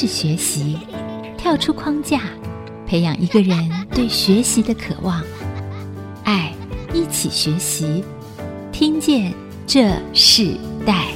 是学习，跳出框架，培养一个人对学习的渴望。爱，一起学习，听见这世代。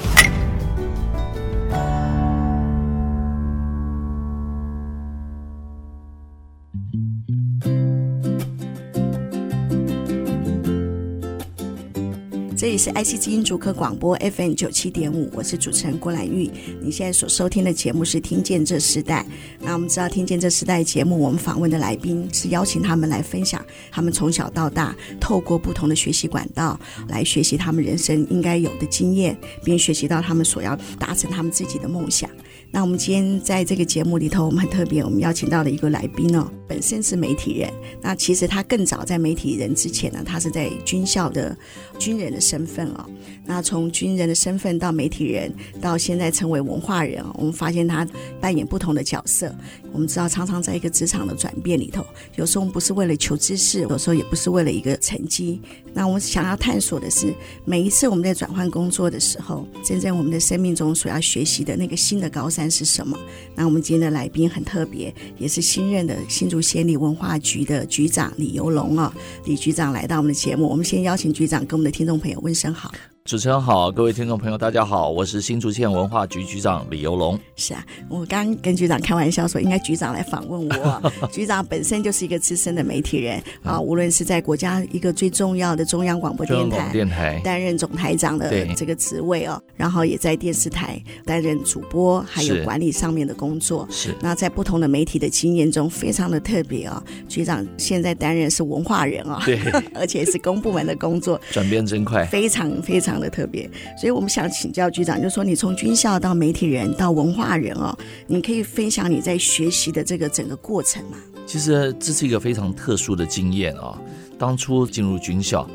这里是 IC 之音主客广播 FM 九七点五，我是主持人郭兰玉。你现在所收听的节目是《听见这时代》。那我们知道，《听见这时代》节目，我们访问的来宾是邀请他们来分享他们从小到大透过不同的学习管道来学习他们人生应该有的经验，并学习到他们所要达成他们自己的梦想。那我们今天在这个节目里头，我们很特别，我们邀请到了一个来宾哦，本身是媒体人。那其实他更早在媒体人之前呢，他是在军校的军人的身份哦。那从军人的身份到媒体人，到现在成为文化人，我们发现他扮演不同的角色。我们知道，常常在一个职场的转变里头，有时候不是为了求知识，有时候也不是为了一个成绩。那我们想要探索的是，每一次我们在转换工作的时候，真正我们的生命中所要学习的那个新的高山是什么？那我们今天的来宾很特别，也是新任的新竹县立文化局的局长李游龙啊，李局长来到我们的节目，我们先邀请局长跟我们的听众朋友问声好。主持人好，各位听众朋友，大家好，我是新竹县文化局局长李游龙。是啊，我刚跟局长开玩笑说，应该局长来访问我。局长本身就是一个资深的媒体人啊，无论是在国家一个最重要的中央广播电台电台担任总台长的这个职位哦，然后也在电视台担任主播，还有管理上面的工作。是。那在不同的媒体的经验中，非常的特别哦。局长现在担任是文化人哦，对，而且是公部门的工作，转变真快，非常非常。非常的特别，所以我们想请教局长，就是说你从军校到媒体人到文化人哦，你可以分享你在学习的这个整个过程吗？其实这是一个非常特殊的经验啊！当初进入军校，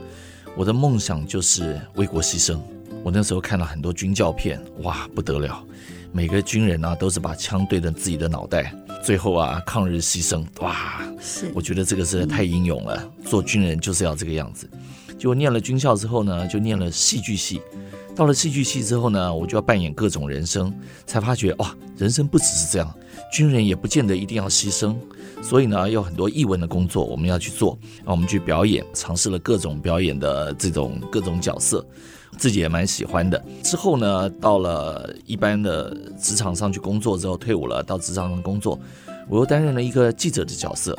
我的梦想就是为国牺牲。我那时候看了很多军教片，哇，不得了！每个军人啊，都是把枪对着自己的脑袋，最后啊，抗日牺牲，哇！是，我觉得这个是太英勇了。做军人就是要这个样子。就念了军校之后呢，就念了戏剧系。到了戏剧系之后呢，我就要扮演各种人生，才发觉哇，人生不只是这样，军人也不见得一定要牺牲。所以呢，有很多艺文的工作我们要去做，让我们去表演，尝试了各种表演的这种各种角色，自己也蛮喜欢的。之后呢，到了一般的职场上去工作之后，退伍了，到职场上工作，我又担任了一个记者的角色，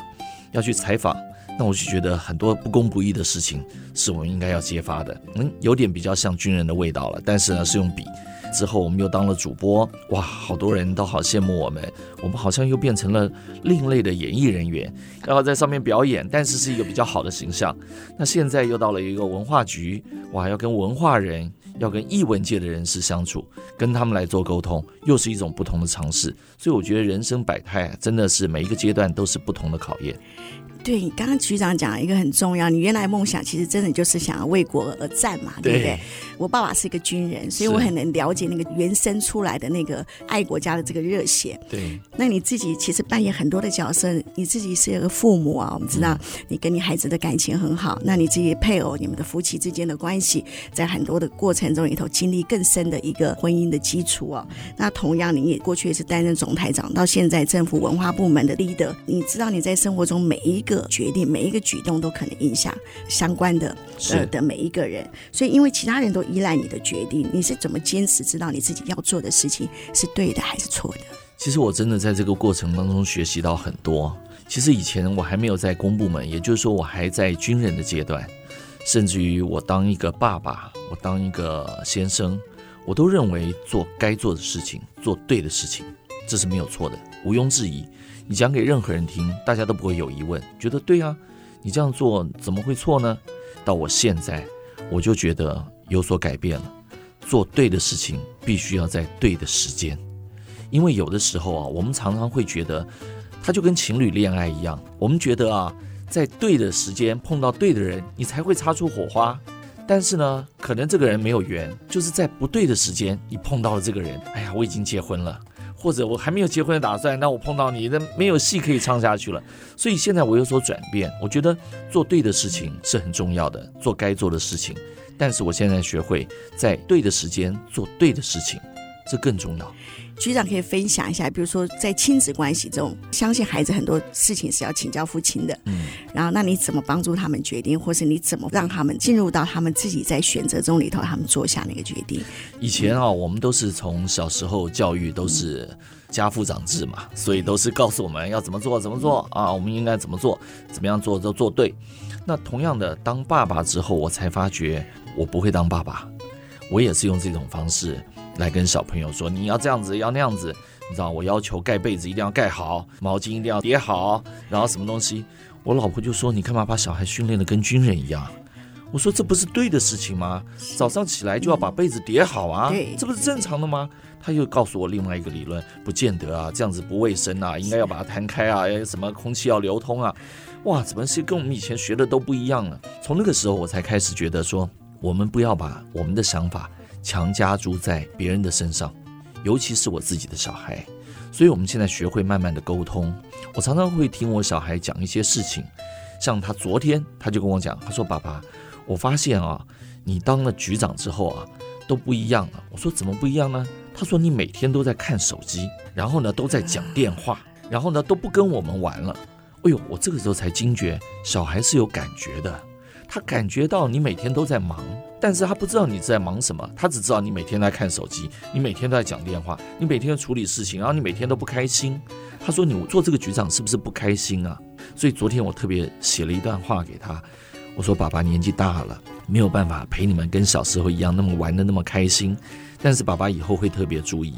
要去采访。那我就觉得很多不公不义的事情是我们应该要揭发的，嗯，有点比较像军人的味道了。但是呢，是用笔。之后我们又当了主播，哇，好多人都好羡慕我们。我们好像又变成了另类的演艺人员，然后在上面表演，但是是一个比较好的形象。那现在又到了一个文化局，哇，要跟文化人，要跟艺文界的人士相处，跟他们来做沟通，又是一种不同的尝试。所以我觉得人生百态，真的是每一个阶段都是不同的考验。对，你刚刚局长讲了一个很重要，你原来梦想其实真的就是想要为国而战嘛，对不对？我爸爸是一个军人，所以我很能了解那个原生出来的那个爱国家的这个热血。对，那你自己其实扮演很多的角色，你自己是一个父母啊，我们知道你跟你孩子的感情很好，嗯、那你自己配偶，你们的夫妻之间的关系，在很多的过程中里头经历更深的一个婚姻的基础哦。那同样，你也过去也是担任总台长，到现在政府文化部门的 leader，你知道你在生活中每一个决定每一个举动都可能影响相关的呃的每一个人，所以因为其他人都依赖你的决定，你是怎么坚持知道你自己要做的事情是对的还是错的？其实我真的在这个过程当中学习到很多。其实以前我还没有在公部门，也就是说我还在军人的阶段，甚至于我当一个爸爸，我当一个先生，我都认为做该做的事情，做对的事情，这是没有错的，毋庸置疑。你讲给任何人听，大家都不会有疑问，觉得对啊，你这样做怎么会错呢？到我现在，我就觉得有所改变了。做对的事情，必须要在对的时间，因为有的时候啊，我们常常会觉得，它就跟情侣恋爱一样，我们觉得啊，在对的时间碰到对的人，你才会擦出火花。但是呢，可能这个人没有缘，就是在不对的时间，你碰到了这个人，哎呀，我已经结婚了。或者我还没有结婚的打算，那我碰到你，那没有戏可以唱下去了。所以现在我有所转变，我觉得做对的事情是很重要的，做该做的事情。但是我现在学会在对的时间做对的事情，这更重要。局长可以分享一下，比如说在亲子关系中，相信孩子很多事情是要请教父亲的。嗯，然后那你怎么帮助他们决定，或是你怎么让他们进入到他们自己在选择中里头，他们做下那个决定？以前啊，我们都是从小时候教育都是家父长制嘛，所以都是告诉我们要怎么做怎么做啊，我们应该怎么做，怎么样做都做对。那同样的，当爸爸之后，我才发觉我不会当爸爸，我也是用这种方式。来跟小朋友说，你要这样子，要那样子，你知道，我要求盖被子一定要盖好，毛巾一定要叠好，然后什么东西，我老婆就说，你干嘛把小孩训练的跟军人一样？我说这不是对的事情吗？早上起来就要把被子叠好啊，这不是正常的吗？他又告诉我另外一个理论，不见得啊，这样子不卫生啊，应该要把它摊开啊，什么空气要流通啊，哇，怎么是跟我们以前学的都不一样了？从那个时候我才开始觉得说，我们不要把我们的想法。强加诸在别人的身上，尤其是我自己的小孩。所以，我们现在学会慢慢的沟通。我常常会听我小孩讲一些事情，像他昨天他就跟我讲，他说：“爸爸，我发现啊，你当了局长之后啊，都不一样了。”我说：“怎么不一样呢？”他说：“你每天都在看手机，然后呢，都在讲电话，然后呢，都不跟我们玩了。”哎呦，我这个时候才惊觉，小孩是有感觉的。他感觉到你每天都在忙，但是他不知道你在忙什么，他只知道你每天在看手机，你每天都在讲电话，你每天处理事情，然后你每天都不开心。他说你做这个局长是不是不开心啊？所以昨天我特别写了一段话给他，我说爸爸年纪大了，没有办法陪你们跟小时候一样那么玩得那么开心，但是爸爸以后会特别注意。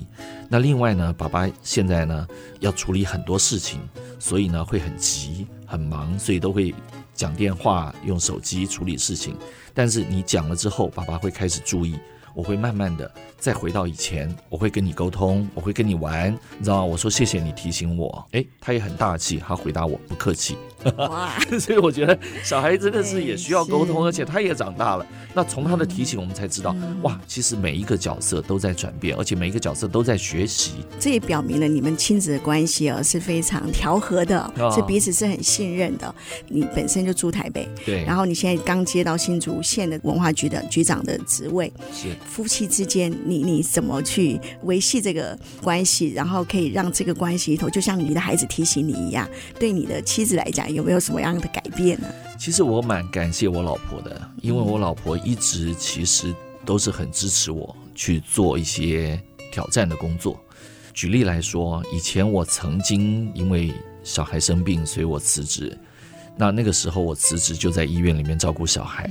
那另外呢，爸爸现在呢要处理很多事情，所以呢会很急很忙，所以都会。讲电话、用手机处理事情，但是你讲了之后，爸爸会开始注意。我会慢慢的再回到以前，我会跟你沟通，我会跟你玩，你知道吗？我说谢谢你提醒我。诶，他也很大气，他回答我不客气。哇！所以我觉得小孩真的是也需要沟通，而且他也长大了。那从他的提醒，我们才知道，哇，其实每一个角色都在转变，而且每一个角色都在学习。这也表明了你们亲子的关系哦是非常调和的，是彼此是很信任的。你本身就住台北，对，然后你现在刚接到新竹县的文化局的局长的职位，是夫妻之间，你你怎么去维系这个关系，然后可以让这个关系里头，就像你的孩子提醒你一样，对你的妻子来讲。有没有什么样的改变呢？其实我蛮感谢我老婆的，因为我老婆一直其实都是很支持我去做一些挑战的工作。举例来说，以前我曾经因为小孩生病，所以我辞职。那那个时候我辞职就在医院里面照顾小孩。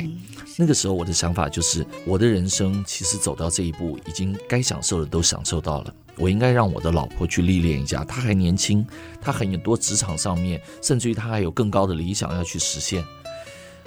那个时候我的想法就是，我的人生其实走到这一步，已经该享受的都享受到了。我应该让我的老婆去历练一下，她还年轻，她很多职场上面，甚至于她还有更高的理想要去实现。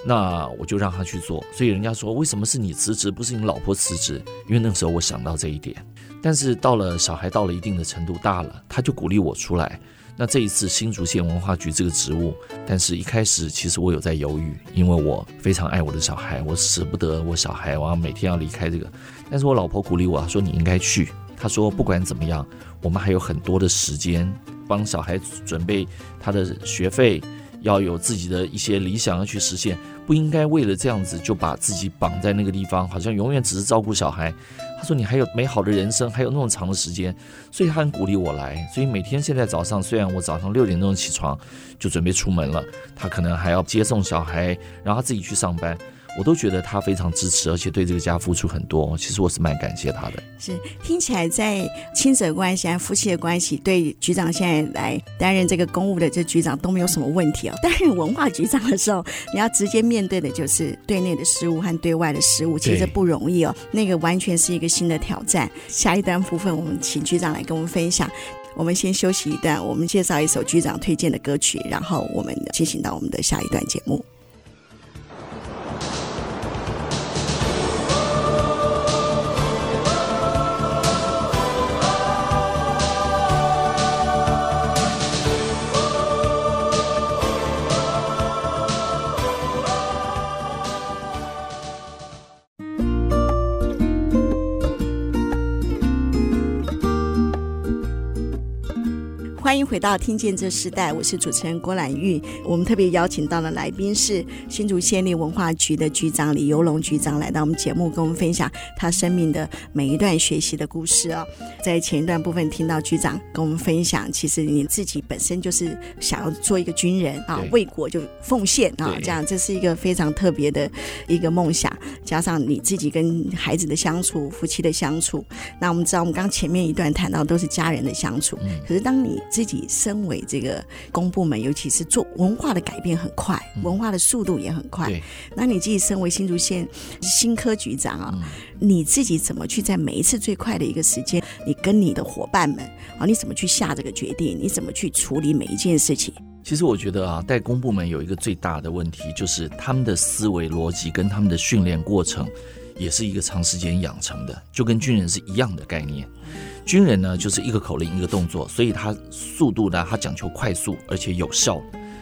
那我就让她去做。所以人家说，为什么是你辞职，不是你老婆辞职？因为那个时候我想到这一点。但是到了小孩到了一定的程度大了，他就鼓励我出来。那这一次新竹县文化局这个职务，但是一开始其实我有在犹豫，因为我非常爱我的小孩，我舍不得我小孩，我要每天要离开这个。但是我老婆鼓励我，说你应该去。她说：“不管怎么样，我们还有很多的时间帮小孩准备他的学费，要有自己的一些理想要去实现，不应该为了这样子就把自己绑在那个地方，好像永远只是照顾小孩。”说：“你还有美好的人生，还有那么长的时间，所以他很鼓励我来。所以每天现在早上，虽然我早上六点钟起床就准备出门了，他可能还要接送小孩，然后他自己去上班。”我都觉得他非常支持，而且对这个家付出很多。其实我是蛮感谢他的。是听起来在亲子关系、夫妻的关系，对局长现在来担任这个公务的这局长都没有什么问题哦。担任文化局长的时候，你要直接面对的就是对内的事务和对外的事务，其实不容易哦。那个完全是一个新的挑战。下一段部分，我们请局长来跟我们分享。我们先休息一段，我们介绍一首局长推荐的歌曲，然后我们进行到我们的下一段节目。欢迎回到《听见这时代》，我是主持人郭兰玉。我们特别邀请到的来宾是新竹县立文化局的局长李游龙局长，来到我们节目，跟我们分享他生命的每一段学习的故事哦。在前一段部分听到局长跟我们分享，其实你自己本身就是想要做一个军人啊，为国就奉献啊，这样这是一个非常特别的一个梦想。加上你自己跟孩子的相处、夫妻的相处，那我们知道我们刚前面一段谈到都是家人的相处，可是当你自己身为这个公部门，尤其是做文化的改变很快，文化的速度也很快。那你自己身为新竹县新科局长啊，你自己怎么去在每一次最快的一个时间，你跟你的伙伴们啊，你怎么去下这个决定？你怎么去处理每一件事情？其实我觉得啊，代公部门有一个最大的问题，就是他们的思维逻辑跟他们的训练过程，也是一个长时间养成的，就跟军人是一样的概念。军人呢，就是一个口令一个动作，所以他速度呢，他讲求快速而且有效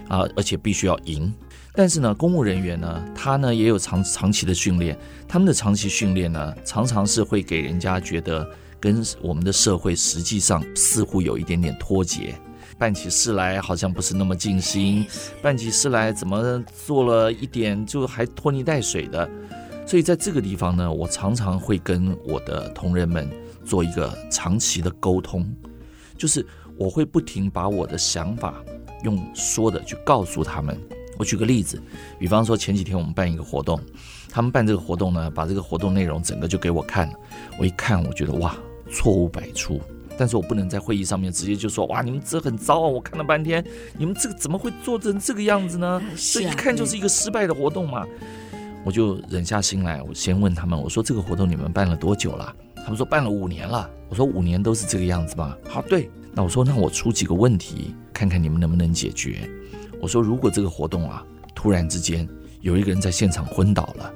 啊，而且必须要赢。但是呢，公务人员呢，他呢也有长长期的训练，他们的长期训练呢，常常是会给人家觉得跟我们的社会实际上似乎有一点点脱节，办起事来好像不是那么尽心，办起事来怎么做了一点就还拖泥带水的。所以在这个地方呢，我常常会跟我的同仁们。做一个长期的沟通，就是我会不停把我的想法用说的去告诉他们。我举个例子，比方说前几天我们办一个活动，他们办这个活动呢，把这个活动内容整个就给我看了。我一看，我觉得哇，错误百出。但是我不能在会议上面直接就说哇，你们这很糟啊！我看了半天，你们这个怎么会做成这个样子呢？这一看就是一个失败的活动嘛。我就忍下心来，我先问他们，我说这个活动你们办了多久了？他们说办了五年了。我说五年都是这个样子吗？好，对。那我说那我出几个问题，看看你们能不能解决。我说如果这个活动啊，突然之间有一个人在现场昏倒了，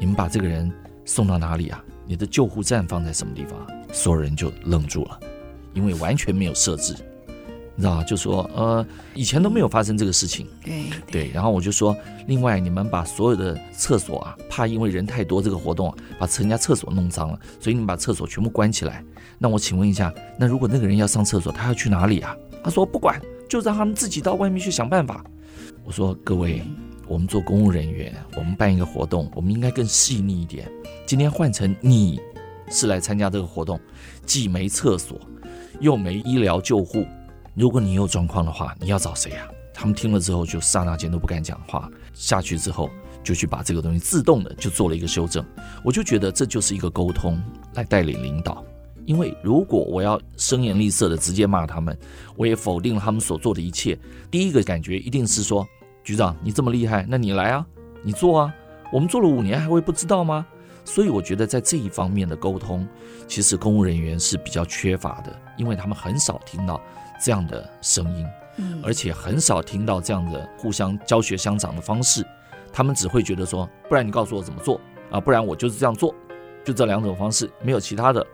你们把这个人送到哪里啊？你的救护站放在什么地方？所有人就愣住了，因为完全没有设置。你知道就说呃，以前都没有发生这个事情。对对，然后我就说，另外你们把所有的厕所啊，怕因为人太多这个活动啊，把人家厕所弄脏了，所以你们把厕所全部关起来。那我请问一下，那如果那个人要上厕所，他要去哪里啊？他说不管，就让他们自己到外面去想办法。我说各位，我们做公务人员，我们办一个活动，我们应该更细腻一点。今天换成你是来参加这个活动，既没厕所，又没医疗救护。如果你有状况的话，你要找谁呀？他们听了之后就刹那间都不敢讲话。下去之后就去把这个东西自动的就做了一个修正。我就觉得这就是一个沟通来带领领导。因为如果我要声言厉色的直接骂他们，我也否定了他们所做的一切。第一个感觉一定是说，局长你这么厉害，那你来啊，你做啊。我们做了五年还会不知道吗？所以我觉得在这一方面的沟通，其实公务人员是比较缺乏的，因为他们很少听到。这样的声音，而且很少听到这样的互相教学相长的方式，他们只会觉得说，不然你告诉我怎么做啊，不然我就是这样做，就这两种方式，没有其他的，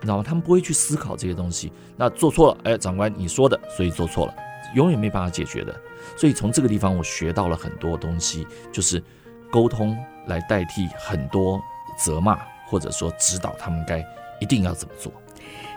你知道吗？他们不会去思考这些东西。那做错了，哎，长官你说的，所以做错了，永远没办法解决的。所以从这个地方我学到了很多东西，就是沟通来代替很多责骂，或者说指导他们该一定要怎么做。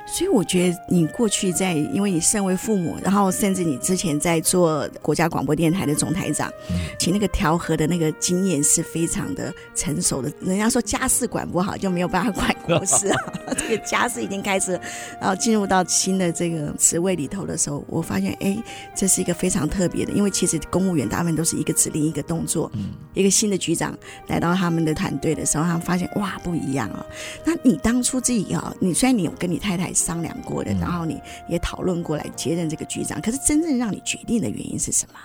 所以我觉得你过去在，因为你身为父母，然后甚至你之前在做国家广播电台的总台长，其那个调和的那个经验是非常的成熟的。人家说家事管不好就没有办法管国事啊，这个家事已经开始，然后进入到新的这个职位里头的时候，我发现哎，这是一个非常特别的，因为其实公务员大部分都是一个指令一个动作，一个新的局长来到他们的团队的时候，他们发现哇不一样啊。那你当初自己啊，你虽然你有跟你太太。商量过的，然后你也讨论过来接任这个局长。可是真正让你决定的原因是什么？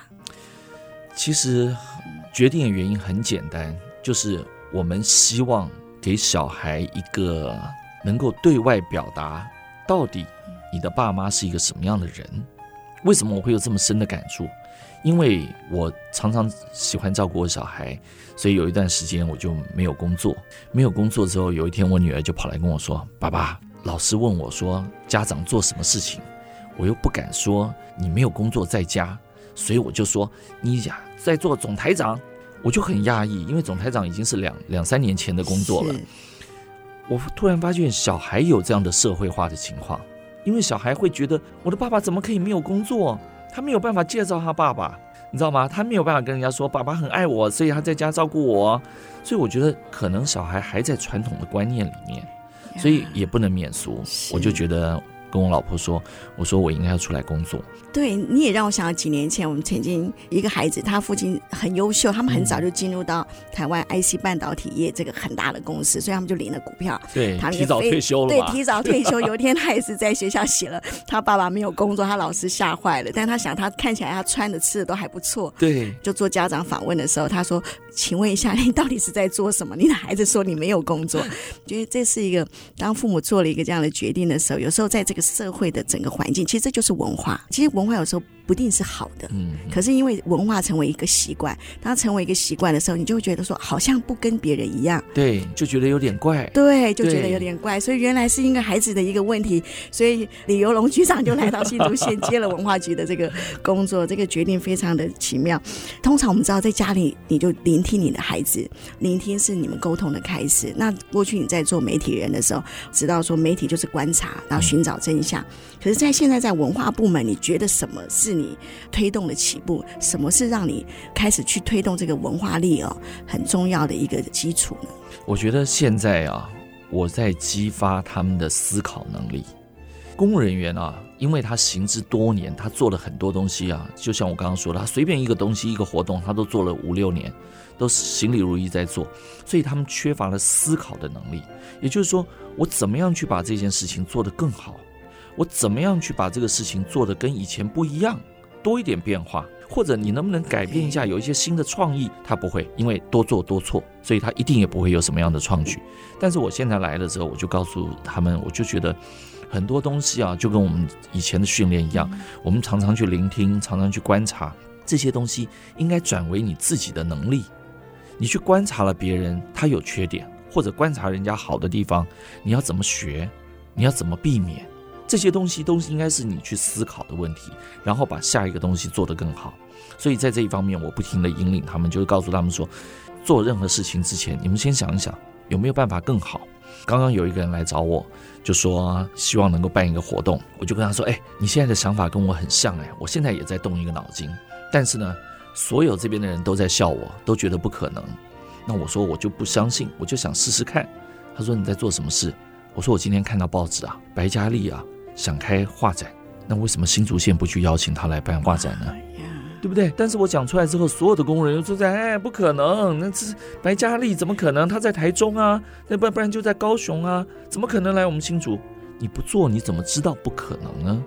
其实决定的原因很简单，就是我们希望给小孩一个能够对外表达，到底你的爸妈是一个什么样的人。为什么我会有这么深的感触？因为我常常喜欢照顾我小孩，所以有一段时间我就没有工作。没有工作之后，有一天我女儿就跑来跟我说：“爸爸。”老师问我说：“家长做什么事情？”我又不敢说你没有工作在家，所以我就说你呀在做总台长，我就很讶异，因为总台长已经是两两三年前的工作了。我突然发现小孩有这样的社会化的情况，因为小孩会觉得我的爸爸怎么可以没有工作？他没有办法介绍他爸爸，你知道吗？他没有办法跟人家说爸爸很爱我，所以他在家照顾我。所以我觉得可能小孩还在传统的观念里面，所以也不能免俗。我就觉得。跟我老婆说，我说我应该要出来工作。对，你也让我想到几年前，我们曾经一个孩子，他父亲很优秀，他们很早就进入到台湾 IC 半导体业这个很大的公司，所以他们就领了股票。对，他提早退休了。对，提早退休。有一天他也是在学校写了，他爸爸没有工作，他老师吓坏了。但他想，他看起来他穿的吃的都还不错。对，就做家长访问的时候，他说：“请问一下，你到底是在做什么？你的孩子说你没有工作。”觉得这是一个当父母做了一个这样的决定的时候，有时候在这个社会的整。个环境，其实这就是文化。其实文化有时候不一定是好的，嗯，可是因为文化成为一个习惯，当成为一个习惯的时候，你就会觉得说，好像不跟别人一样，对，就觉得有点怪，对，就觉得有点怪。所以原来是因为孩子的一个问题，所以李游龙局长就来到新竹县接了文化局的这个工作，这个决定非常的奇妙。通常我们知道，在家里你就聆听你的孩子，聆听是你们沟通的开始。那过去你在做媒体人的时候，知道说媒体就是观察，然后寻找真相。可是，在现在在文化部门，你觉得什么是你推动的起步？什么是让你开始去推动这个文化力哦，很重要的一个基础呢？我觉得现在啊，我在激发他们的思考能力。公务人员啊，因为他行之多年，他做了很多东西啊，就像我刚刚说的，他随便一个东西、一个活动，他都做了五六年，都是行礼如仪在做，所以他们缺乏了思考的能力。也就是说，我怎么样去把这件事情做得更好？我怎么样去把这个事情做得跟以前不一样，多一点变化，或者你能不能改变一下，有一些新的创意？他不会，因为多做多错，所以他一定也不会有什么样的创举。但是我现在来了之后，我就告诉他们，我就觉得很多东西啊，就跟我们以前的训练一样，我们常常去聆听，常常去观察这些东西，应该转为你自己的能力。你去观察了别人，他有缺点，或者观察人家好的地方，你要怎么学？你要怎么避免？这些东西都是应该是你去思考的问题，然后把下一个东西做得更好。所以在这一方面，我不停地引领他们，就是告诉他们说，做任何事情之前，你们先想一想有没有办法更好。刚刚有一个人来找我，就说希望能够办一个活动，我就跟他说：“哎，你现在的想法跟我很像哎，我现在也在动一个脑筋，但是呢，所有这边的人都在笑我，都觉得不可能。那我说我就不相信，我就想试试看。他说你在做什么事？我说我今天看到报纸啊，白嘉莉啊。”想开画展，那为什么新竹县不去邀请他来办画展呢？对不对？但是我讲出来之后，所有的工人都在哎，不可能，那这是白嘉丽怎么可能？他在台中啊，那不不然就在高雄啊，怎么可能来我们新竹？你不做你怎么知道不可能呢？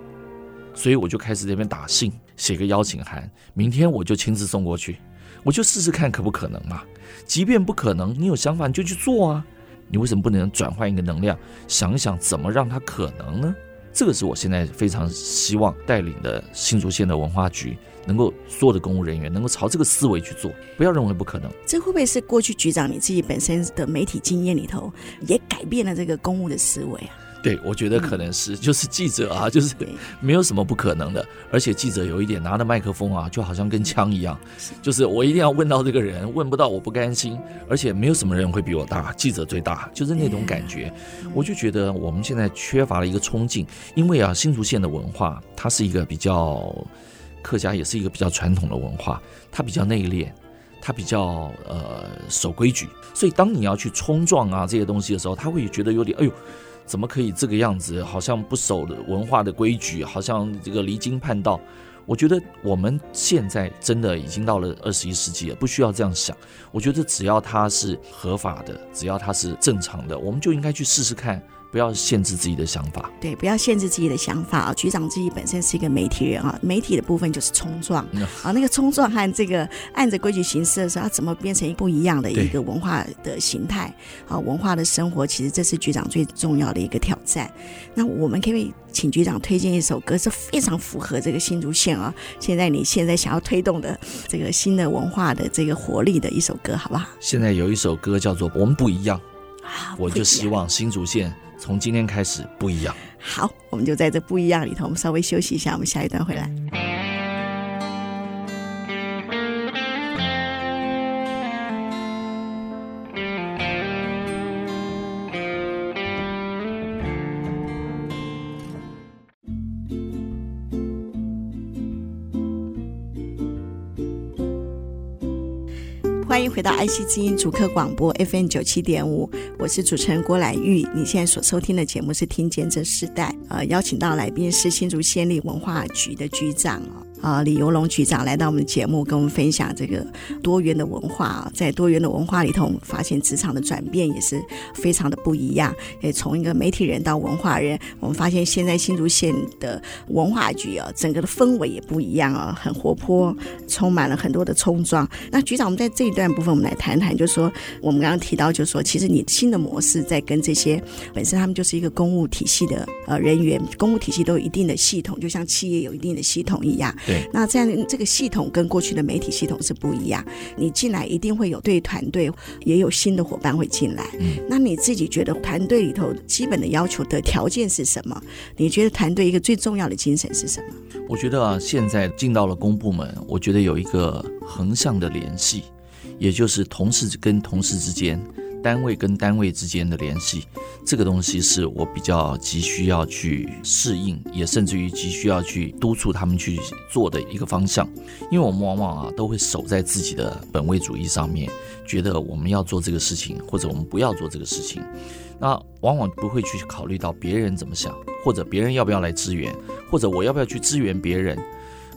所以我就开始这边打信，写个邀请函，明天我就亲自送过去，我就试试看可不可能嘛。即便不可能，你有想法你就去做啊。你为什么不能转换一个能量，想一想怎么让它可能呢？这个是我现在非常希望带领的新竹县的文化局，能够所有的公务人员能够朝这个思维去做，不要认为不可能。这会不会是过去局长你自己本身的媒体经验里头，也改变了这个公务的思维啊？对，我觉得可能是，就是记者啊，就是没有什么不可能的。而且记者有一点拿着麦克风啊，就好像跟枪一样，就是我一定要问到这个人，问不到我不甘心。而且没有什么人会比我大，记者最大，就是那种感觉。我就觉得我们现在缺乏了一个冲劲，因为啊，新竹县的文化它是一个比较客家，也是一个比较传统的文化，它比较内敛，它比较呃守规矩。所以当你要去冲撞啊这些东西的时候，他会觉得有点哎呦。怎么可以这个样子？好像不守的文化的规矩，好像这个离经叛道。我觉得我们现在真的已经到了二十一世纪了，不需要这样想。我觉得只要它是合法的，只要它是正常的，我们就应该去试试看。不要限制自己的想法，对，不要限制自己的想法啊！局长自己本身是一个媒体人啊，媒体的部分就是冲撞啊，那个冲撞和这个按着规矩行事的时候，它怎么变成一不一样的一个文化的形态啊？文化的生活，其实这是局长最重要的一个挑战。那我们可以请局长推荐一首歌，是非常符合这个新竹县啊，现在你现在想要推动的这个新的文化的这个活力的一首歌，好不好？现在有一首歌叫做《我们不一样》，我就希望新竹县。从今天开始不一样。好，我们就在这不一样里头，我们稍微休息一下，我们下一段回来。欢迎回到爱惜之音主客广播 FM 九七点五，我是主持人郭兰玉。你现在所收听的节目是《听见这世代》，呃，邀请到来宾是新竹县立文化局的局长啊，李游龙局长来到我们的节目，跟我们分享这个多元的文化。在多元的文化里头，我们发现职场的转变也是非常的不一样。也从一个媒体人到文化人，我们发现现在新竹县的文化局啊，整个的氛围也不一样啊，很活泼，充满了很多的冲撞。那局长，我们在这一段部分，我们来谈谈，就是说我们刚刚提到，就是说其实你新的模式在跟这些本身他们就是一个公务体系的呃人员，公务体系都有一定的系统，就像企业有一定的系统一样。那这样这个系统跟过去的媒体系统是不一样。你进来一定会有对团队也有新的伙伴会进来。嗯，那你自己觉得团队里头基本的要求的条件是什么？你觉得团队一个最重要的精神是什么？我觉得啊，现在进到了公部门，我觉得有一个横向的联系，也就是同事跟同事之间。单位跟单位之间的联系，这个东西是我比较急需要去适应，也甚至于急需要去督促他们去做的一个方向。因为我们往往啊都会守在自己的本位主义上面，觉得我们要做这个事情，或者我们不要做这个事情，那往往不会去考虑到别人怎么想，或者别人要不要来支援，或者我要不要去支援别人。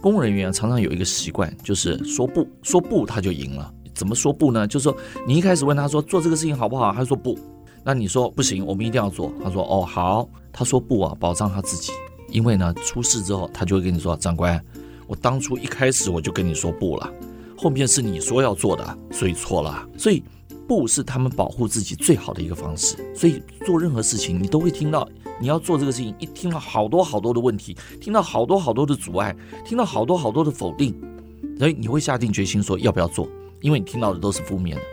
公务人员常常有一个习惯，就是说不，说不他就赢了。怎么说不呢？就是说，你一开始问他说做这个事情好不好，他说不。那你说不行，我们一定要做。他说哦好。他说不啊，保障他自己。因为呢，出事之后他就会跟你说，长官，我当初一开始我就跟你说不了，后面是你说要做的，所以错了。所以不是他们保护自己最好的一个方式。所以做任何事情，你都会听到你要做这个事情，一听到好多好多的问题，听到好多好多的阻碍，听到好多好多的否定，所以你会下定决心说要不要做。因为你听到的都是负面的，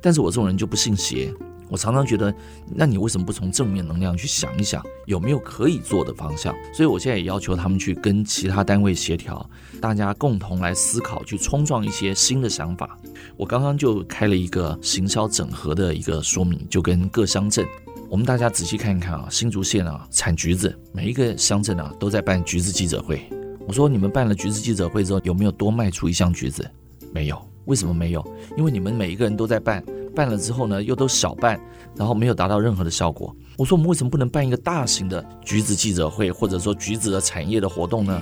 但是我这种人就不信邪，我常常觉得，那你为什么不从正面能量去想一想，有没有可以做的方向？所以我现在也要求他们去跟其他单位协调，大家共同来思考，去冲撞一些新的想法。我刚刚就开了一个行销整合的一个说明，就跟各乡镇，我们大家仔细看一看啊，新竹县啊产橘子，每一个乡镇啊都在办橘子记者会。我说你们办了橘子记者会之后，有没有多卖出一箱橘子？没有。为什么没有？因为你们每一个人都在办，办了之后呢，又都小办，然后没有达到任何的效果。我说我们为什么不能办一个大型的橘子记者会，或者说橘子的产业的活动呢？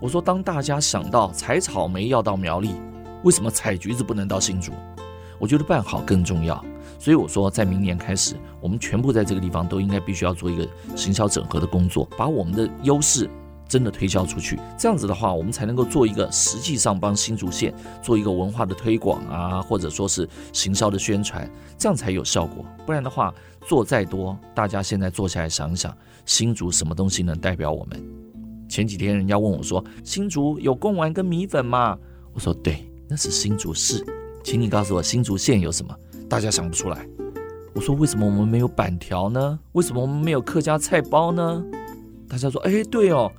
我说当大家想到采草莓要到苗栗，为什么采橘子不能到新竹？我觉得办好更重要。所以我说，在明年开始，我们全部在这个地方都应该必须要做一个行销整合的工作，把我们的优势。真的推销出去，这样子的话，我们才能够做一个实际上帮新竹县做一个文化的推广啊，或者说是行销的宣传，这样才有效果。不然的话，做再多，大家现在坐下来想一想，新竹什么东西能代表我们？前几天人家问我说，新竹有贡丸跟米粉吗？我说对，那是新竹市。请你告诉我，新竹县有什么？大家想不出来。我说为什么我们没有板条呢？为什么我们没有客家菜包呢？大家说，哎，对哦。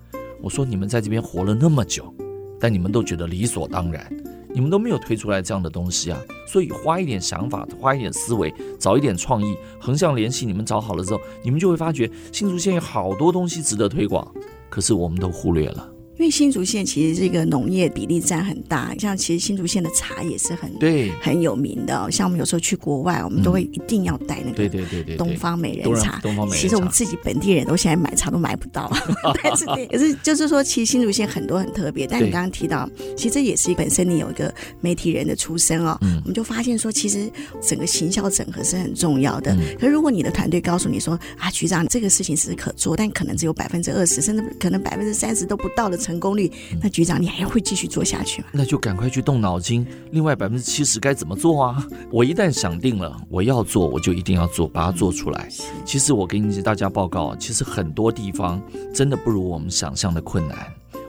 我说你们在这边活了那么久，但你们都觉得理所当然，你们都没有推出来这样的东西啊！所以花一点想法，花一点思维，找一点创意，横向联系，你们找好了之后，你们就会发觉新竹县有好多东西值得推广，可是我们都忽略了。因为新竹县其实这个农业比例占很大，像其实新竹县的茶也是很对很有名的。像我们有时候去国外，我们都会一定要带那个对对对对东方美人茶。东方美人茶，其实我们自己本地人都现在买茶都买不到。但是也是就是说，其实新竹县很多很特别。但你刚刚提到，其实这也是本身你有一个媒体人的出身哦，我们就发现说，其实整个行销整合是很重要的。可是如果你的团队告诉你说啊，局长这个事情是可做，但可能只有百分之二十，甚至可能百分之三十都不到的。成功率，那局长你还会继续做下去吗？那就赶快去动脑筋。另外百分之七十该怎么做啊？我一旦想定了我要做，我就一定要做，把它做出来。其实我给你大家报告，其实很多地方真的不如我们想象的困难。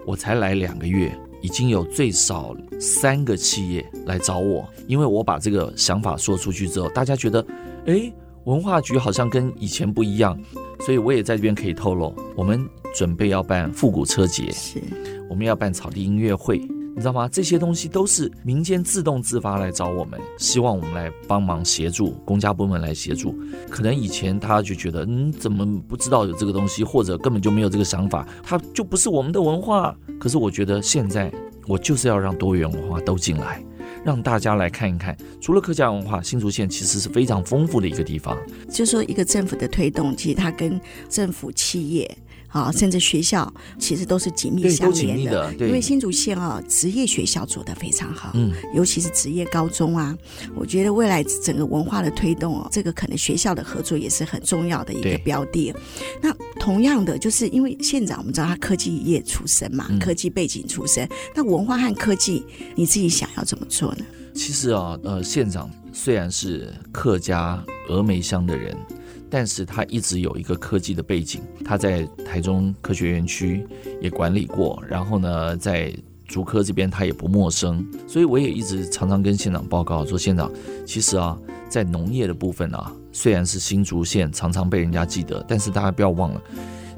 我才来两个月，已经有最少三个企业来找我，因为我把这个想法说出去之后，大家觉得，哎，文化局好像跟以前不一样，所以我也在这边可以透露，我们。准备要办复古车节，是，我们要办草地音乐会，你知道吗？这些东西都是民间自动自发来找我们，希望我们来帮忙协助，公家部门来协助。可能以前他就觉得，嗯，怎么不知道有这个东西，或者根本就没有这个想法，它就不是我们的文化。可是我觉得现在，我就是要让多元文化都进来。让大家来看一看。除了客家文化，新竹县其实是非常丰富的一个地方。就说，一个政府的推动，其实它跟政府、企业。啊，甚至学校其实都是紧密相连的，的，因为新竹县啊，职业学校做得非常好，嗯，尤其是职业高中啊，我觉得未来整个文化的推动哦，这个可能学校的合作也是很重要的一个标的。那同样的，就是因为县长我们知道他科技业出身嘛，嗯，科技背景出身，那文化和科技，你自己想要怎么做呢？其实啊，呃，县长虽然是客家峨眉乡的人。但是他一直有一个科技的背景，他在台中科学园区也管理过，然后呢，在竹科这边他也不陌生，所以我也一直常常跟县长报告说，县长，其实啊，在农业的部分啊，虽然是新竹县常常被人家记得，但是大家不要忘了，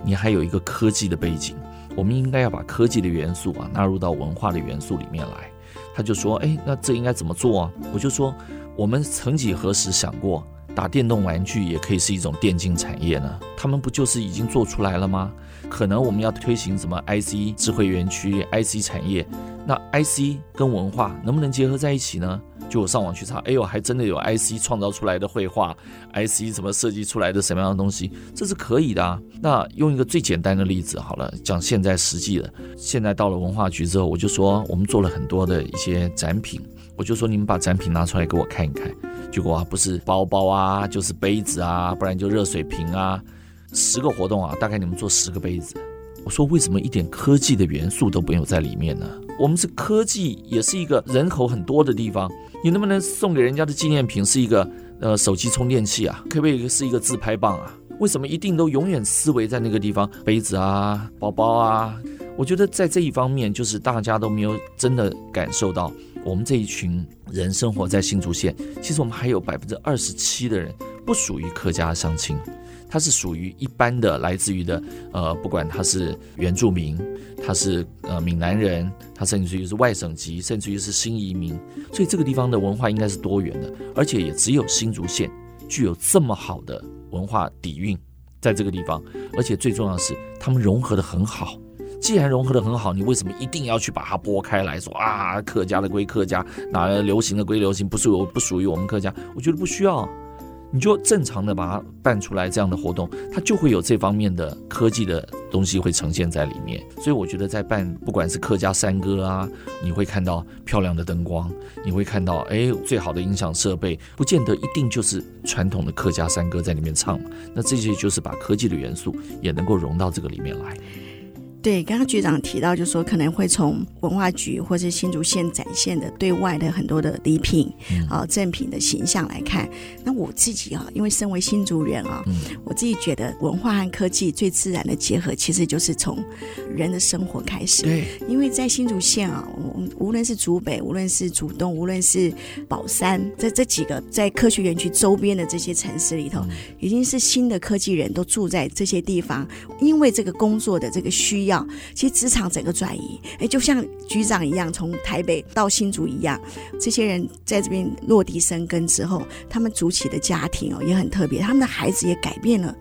你还有一个科技的背景，我们应该要把科技的元素啊纳入到文化的元素里面来。他就说，哎，那这应该怎么做啊？我就说，我们曾几何时想过。打电动玩具也可以是一种电竞产业呢，他们不就是已经做出来了吗？可能我们要推行什么 IC 智慧园区、IC 产业，那 IC 跟文化能不能结合在一起呢？就我上网去查，哎呦，还真的有 IC 创造出来的绘画，IC 怎么设计出来的什么样的东西，这是可以的啊。那用一个最简单的例子好了，讲现在实际的，现在到了文化局之后，我就说我们做了很多的一些展品，我就说你们把展品拿出来给我看一看。结果啊，不是包包啊，就是杯子啊，不然就热水瓶啊，十个活动啊，大概你们做十个杯子。我说为什么一点科技的元素都没有在里面呢？我们是科技，也是一个人口很多的地方，你能不能送给人家的纪念品是一个呃手机充电器啊？可不可以是一个自拍棒啊？为什么一定都永远思维在那个地方？杯子啊，包包啊？我觉得在这一方面，就是大家都没有真的感受到。我们这一群人生活在新竹县，其实我们还有百分之二十七的人不属于客家乡亲，他是属于一般的，来自于的，呃，不管他是原住民，他是呃闽南人，他甚至于是外省籍，甚至于是新移民，所以这个地方的文化应该是多元的，而且也只有新竹县具有这么好的文化底蕴在这个地方，而且最重要的是，他们融合得很好。既然融合得很好，你为什么一定要去把它拨开来说啊？客家的归客家，哪流行的归流行，不是我不属于我们客家？我觉得不需要，你就正常的把它办出来这样的活动，它就会有这方面的科技的东西会呈现在里面。所以我觉得在办不管是客家山歌啊，你会看到漂亮的灯光，你会看到哎最好的音响设备，不见得一定就是传统的客家山歌在里面唱嘛。那这些就是把科技的元素也能够融到这个里面来。对，刚刚局长提到，就是说可能会从文化局或者新竹县展现的对外的很多的礼品啊、赠、嗯、品的形象来看，那我自己啊，因为身为新竹人啊，嗯、我自己觉得文化和科技最自然的结合，其实就是从人的生活开始。对，因为在新竹县啊，我无论是竹北，无论是竹东，无论是宝山，在这几个在科学园区周边的这些城市里头，嗯、已经是新的科技人都住在这些地方，因为这个工作的这个需要。其实职场整个转移，哎，就像局长一样，从台北到新竹一样，这些人在这边落地生根之后，他们组起的家庭哦也很特别，他们的孩子也改变了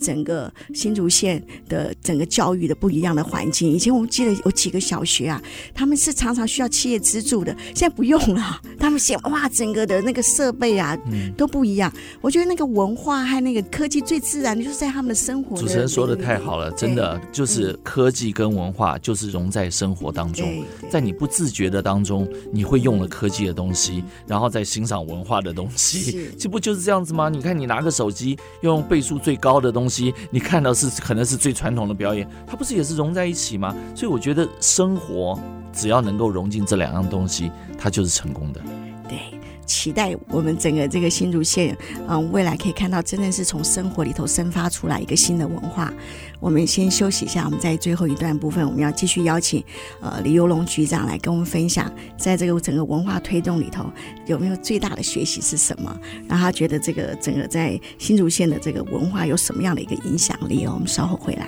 整个新竹县的整个教育的不一样的环境。以前我们记得有几个小学啊，他们是常常需要企业资助的，现在不用了，他们现哇，整个的那个设备啊都不一样。我觉得那个文化和那个科技最自然的就是在他们的生活的。主持人说的太好了，真的就是科技。技跟文化就是融在生活当中，在你不自觉的当中，你会用了科技的东西，然后再欣赏文化的东西，这不就是这样子吗？你看，你拿个手机，用倍数最高的东西，你看到是可能是最传统的表演，它不是也是融在一起吗？所以我觉得生活只要能够融进这两样东西，它就是成功的。对。期待我们整个这个新竹县，嗯，未来可以看到真的是从生活里头生发出来一个新的文化。我们先休息一下，我们在最后一段部分，我们要继续邀请呃李游龙局长来跟我们分享，在这个整个文化推动里头有没有最大的学习是什么？然后他觉得这个整个在新竹县的这个文化有什么样的一个影响力哦？我们稍后回来。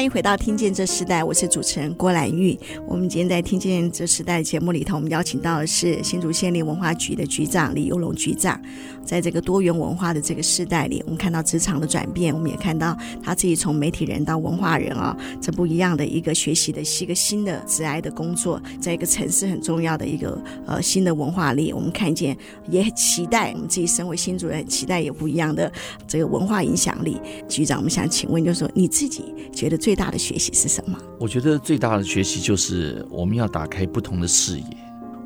欢迎回到《听见这时代》，我是主持人郭兰玉。我们今天在《听见这时代》节目里头，我们邀请到的是新竹县立文化局的局长李有龙局长。在这个多元文化的这个时代里，我们看到职场的转变，我们也看到他自己从媒体人到文化人啊，这不一样的一个学习的是一个新的职涯的工作，在一个城市很重要的一个呃新的文化里，我们看见也很期待我们自己身为新主人，期待有不一样的这个文化影响力。局长，我们想请问，就是说你自己觉得最最大的学习是什么？我觉得最大的学习就是我们要打开不同的视野。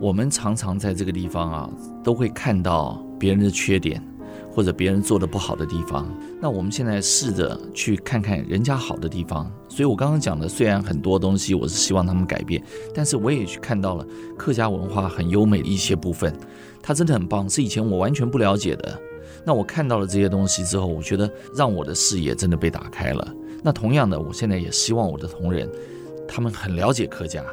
我们常常在这个地方啊，都会看到别人的缺点，或者别人做的不好的地方。那我们现在试着去看看人家好的地方。所以我刚刚讲的，虽然很多东西我是希望他们改变，但是我也去看到了客家文化很优美的一些部分，它真的很棒，是以前我完全不了解的。那我看到了这些东西之后，我觉得让我的视野真的被打开了。那同样的，我现在也希望我的同仁，他们很了解客家，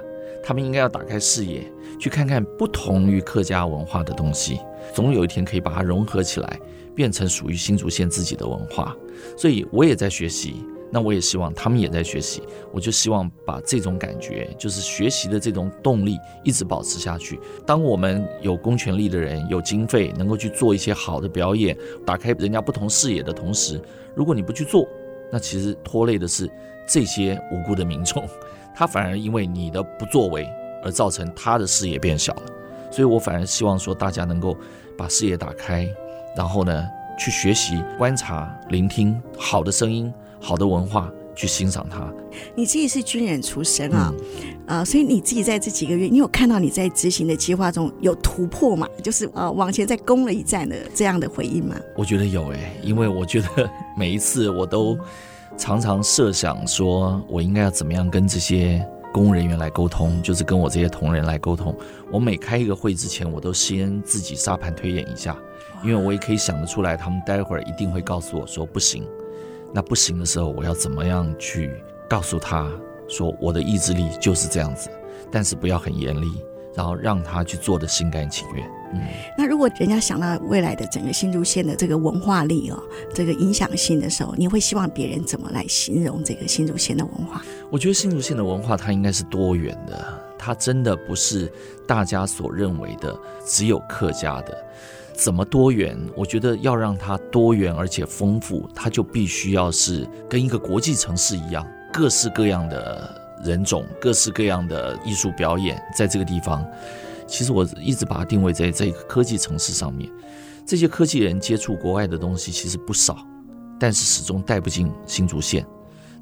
他们应该要打开视野，去看看不同于客家文化的东西，总有一天可以把它融合起来，变成属于新竹县自己的文化。所以我也在学习。那我也希望他们也在学习，我就希望把这种感觉，就是学习的这种动力，一直保持下去。当我们有公权力的人有经费，能够去做一些好的表演，打开人家不同视野的同时，如果你不去做，那其实拖累的是这些无辜的民众，他反而因为你的不作为而造成他的视野变小了。所以我反而希望说，大家能够把视野打开，然后呢，去学习、观察、聆听好的声音。好的文化去欣赏它。你自己是军人出身啊，嗯、呃，所以你自己在这几个月，你有看到你在执行的计划中有突破吗？就是呃，往前再攻了一战的这样的回应吗？我觉得有诶，因为我觉得每一次我都常常设想说，我应该要怎么样跟这些公务人员来沟通，就是跟我这些同仁来沟通。我每开一个会之前，我都先自己沙盘推演一下，因为我也可以想得出来，他们待会儿一定会告诉我说不行。那不行的时候，我要怎么样去告诉他说我的意志力就是这样子，但是不要很严厉，然后让他去做的心甘情愿。嗯，那如果人家想到未来的整个新竹县的这个文化力哦，这个影响性的时候，你会希望别人怎么来形容这个新竹县的文化？我觉得新竹县的文化它应该是多元的，它真的不是大家所认为的只有客家的。怎么多元？我觉得要让它多元而且丰富，它就必须要是跟一个国际城市一样，各式各样的人种，各式各样的艺术表演，在这个地方，其实我一直把它定位在这个科技城市上面。这些科技人接触国外的东西其实不少，但是始终带不进新竹县。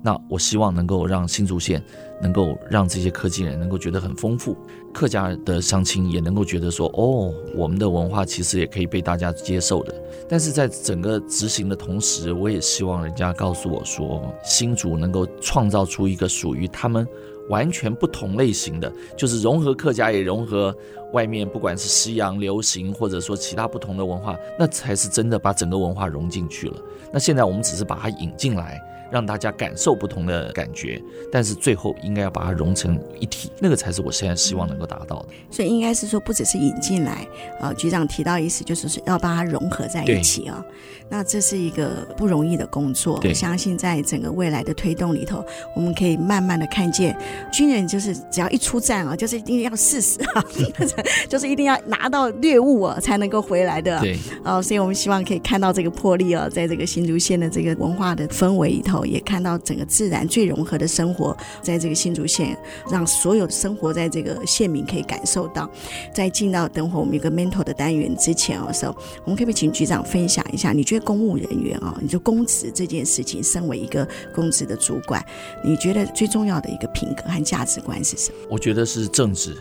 那我希望能够让新竹县能够让这些科技人能够觉得很丰富，客家的乡亲也能够觉得说，哦，我们的文化其实也可以被大家接受的。但是在整个执行的同时，我也希望人家告诉我说，新竹能够创造出一个属于他们完全不同类型的，就是融合客家也融合外面不管是西洋流行或者说其他不同的文化，那才是真的把整个文化融进去了。那现在我们只是把它引进来。让大家感受不同的感觉，但是最后应该要把它融成一体，那个才是我现在希望能够达到的。所以应该是说，不只是引进来，呃，局长提到意思就是说要把它融合在一起啊。那这是一个不容易的工作。我相信在整个未来的推动里头，我们可以慢慢的看见，军人就是只要一出战啊，就是一定要誓死啊，就是一定要拿到猎物啊，才能够回来的。对，哦，所以我们希望可以看到这个魄力啊，在这个新竹县的这个文化的氛围里头。也看到整个自然最融合的生活，在这个新竹县，让所有生活在这个县民可以感受到。在进到等会我们有个 mentor 的单元之前的时候，我们可不可以请局长分享一下？你觉得公务人员啊，你就公职这件事情，身为一个公职的主管，你觉得最重要的一个品格和价值观是什么？我觉得是正直。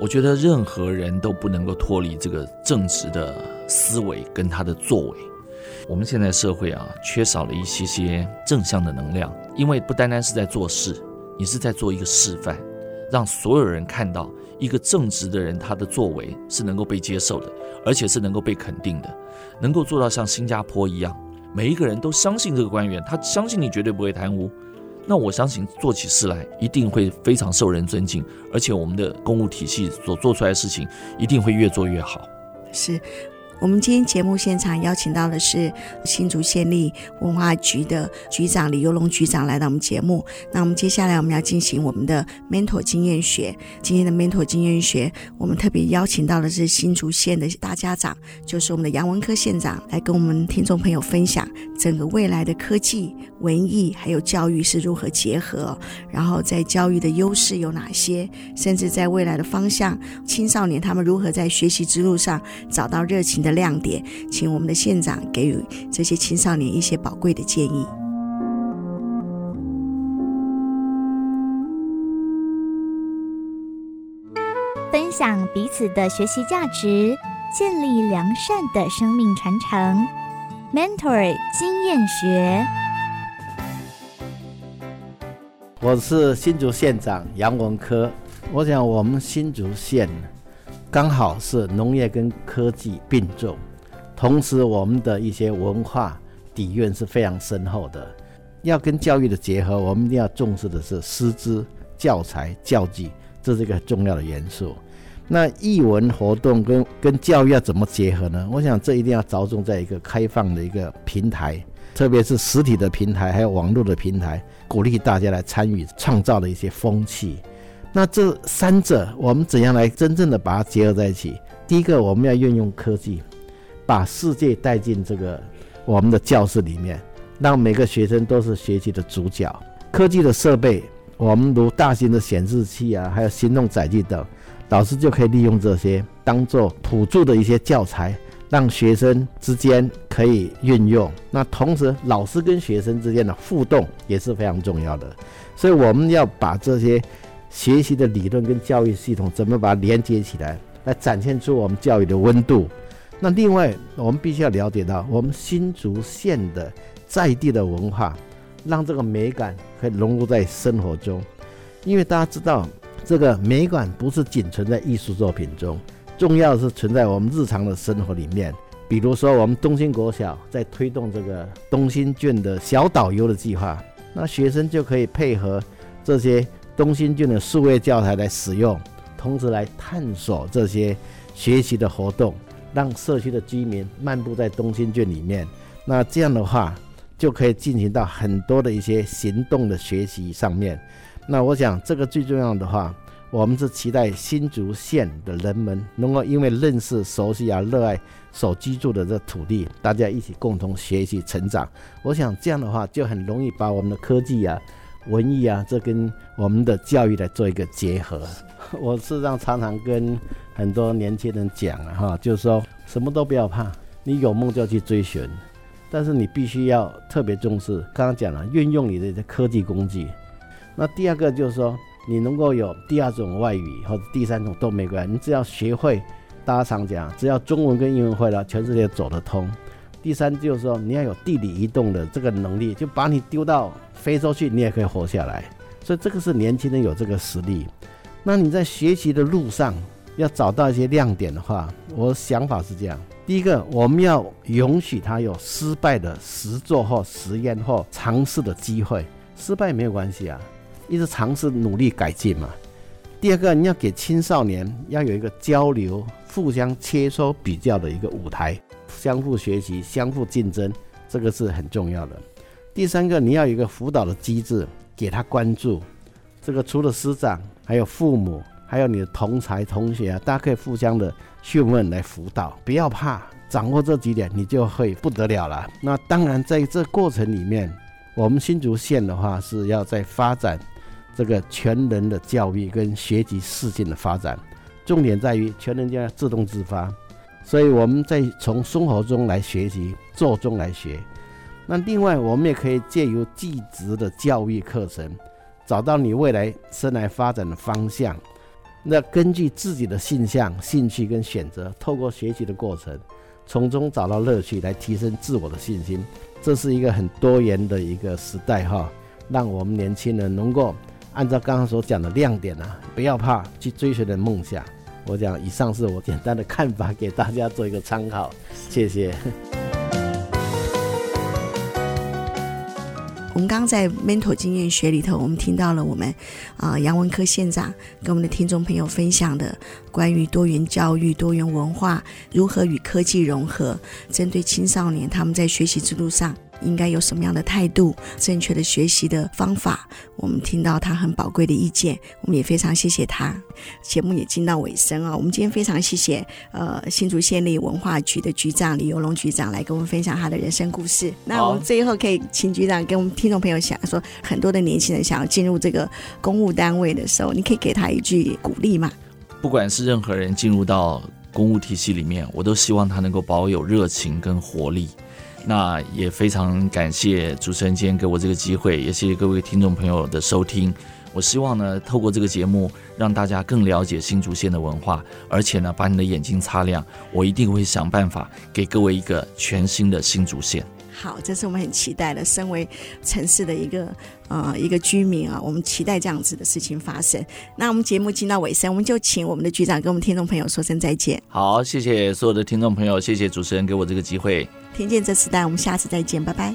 我觉得任何人都不能够脱离这个正直的思维跟他的作为。我们现在社会啊，缺少了一些些正向的能量，因为不单单是在做事，你是在做一个示范，让所有人看到一个正直的人，他的作为是能够被接受的，而且是能够被肯定的，能够做到像新加坡一样，每一个人都相信这个官员，他相信你绝对不会贪污，那我相信做起事来一定会非常受人尊敬，而且我们的公务体系所做出来的事情一定会越做越好。是。我们今天节目现场邀请到的是新竹县立文化局的局长李游龙局长来到我们节目。那我们接下来我们要进行我们的 mentor 经验学。今天的 mentor 经验学，我们特别邀请到的是新竹县的大家长，就是我们的杨文科县长，来跟我们听众朋友分享整个未来的科技、文艺还有教育是如何结合，然后在教育的优势有哪些，甚至在未来的方向，青少年他们如何在学习之路上找到热情的亮点，请我们的县长给予这些青少年一些宝贵的建议。分享彼此的学习价值，建立良善的生命传承。Mentor 经验学，我是新竹县长杨文科。我想我们新竹县。刚好是农业跟科技并重，同时我们的一些文化底蕴是非常深厚的。要跟教育的结合，我们一定要重视的是师资、教材、教具，这是一个很重要的元素。那艺文活动跟跟教育要怎么结合呢？我想这一定要着重在一个开放的一个平台，特别是实体的平台，还有网络的平台，鼓励大家来参与，创造的一些风气。那这三者，我们怎样来真正的把它结合在一起？第一个，我们要运用科技，把世界带进这个我们的教室里面，让每个学生都是学习的主角。科技的设备，我们如大型的显示器啊，还有行动载具等，老师就可以利用这些当做辅助的一些教材，让学生之间可以运用。那同时，老师跟学生之间的互动也是非常重要的，所以我们要把这些。学习的理论跟教育系统怎么把它连接起来，来展现出我们教育的温度。那另外，我们必须要了解到我们新竹县的在地的文化，让这个美感可以融入在生活中。因为大家知道，这个美感不是仅存在艺术作品中，重要的是存在我们日常的生活里面。比如说，我们东兴国小在推动这个东兴郡的小导游的计划，那学生就可以配合这些。东兴郡的数位教材来使用，同时来探索这些学习的活动，让社区的居民漫步在东兴郡里面。那这样的话，就可以进行到很多的一些行动的学习上面。那我想，这个最重要的话，我们是期待新竹县的人们能够因为认识、熟悉啊、热爱所居住的这土地，大家一起共同学习成长。我想这样的话，就很容易把我们的科技啊。文艺啊，这跟我们的教育来做一个结合。我事实上常常跟很多年轻人讲啊，哈，就是说什么都不要怕，你有梦就要去追寻，但是你必须要特别重视。刚刚讲了，运用你的科技工具。那第二个就是说，你能够有第二种外语或者第三种都没关系，你只要学会。大家常讲，只要中文跟英文会了，全世界走得通。第三就是说，你要有地理移动的这个能力，就把你丢到非洲去，你也可以活下来。所以这个是年轻人有这个实力。那你在学习的路上要找到一些亮点的话，我想法是这样：第一个，我们要允许他有失败的实作或实验或尝试的机会，失败没有关系啊，一直尝试努力改进嘛。第二个，你要给青少年要有一个交流、互相切磋、比较的一个舞台。相互学习、相互竞争，这个是很重要的。第三个，你要有一个辅导的机制，给他关注。这个除了师长，还有父母，还有你的同才同学啊，大家可以互相的询问来辅导。不要怕，掌握这几点，你就会不得了了。那当然，在这过程里面，我们新竹县的话是要在发展这个全人的教育跟学习适性的发展，重点在于全人家自动自发。所以我们在从生活中来学习，做中来学。那另外，我们也可以借由技职的教育课程，找到你未来生来发展的方向。那根据自己的性向、兴趣跟选择，透过学习的过程，从中找到乐趣，来提升自我的信心。这是一个很多元的一个时代哈，让我们年轻人能够按照刚刚所讲的亮点啊，不要怕去追随的梦想。我讲，以上是我简单的看法，给大家做一个参考，谢谢。我们刚在 mental 经验学里头，我们听到了我们啊、杨文科县长跟我们的听众朋友分享的关于多元教育、多元文化如何与科技融合，针对青少年他们在学习之路上。应该有什么样的态度？正确的学习的方法，我们听到他很宝贵的意见，我们也非常谢谢他。节目也进到尾声啊，我们今天非常谢谢呃新竹县立文化局的局长李游龙局长来跟我们分享他的人生故事。那我们最后可以请局长跟我们听众朋友想说，很多的年轻人想要进入这个公务单位的时候，你可以给他一句鼓励吗？不管是任何人进入到公务体系里面，我都希望他能够保有热情跟活力。那也非常感谢主持人今天给我这个机会，也谢谢各位听众朋友的收听。我希望呢，透过这个节目，让大家更了解新竹县的文化，而且呢，把你的眼睛擦亮。我一定会想办法给各位一个全新的新竹县。好，这是我们很期待的。身为城市的一个呃一个居民啊，我们期待这样子的事情发生。那我们节目进到尾声，我们就请我们的局长跟我们听众朋友说声再见。好，谢谢所有的听众朋友，谢谢主持人给我这个机会。听见这时代，我们下次再见，拜拜。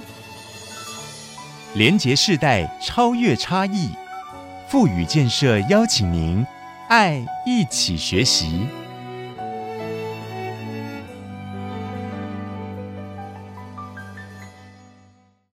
连结世代，超越差异，富予建设邀请您，爱一起学习。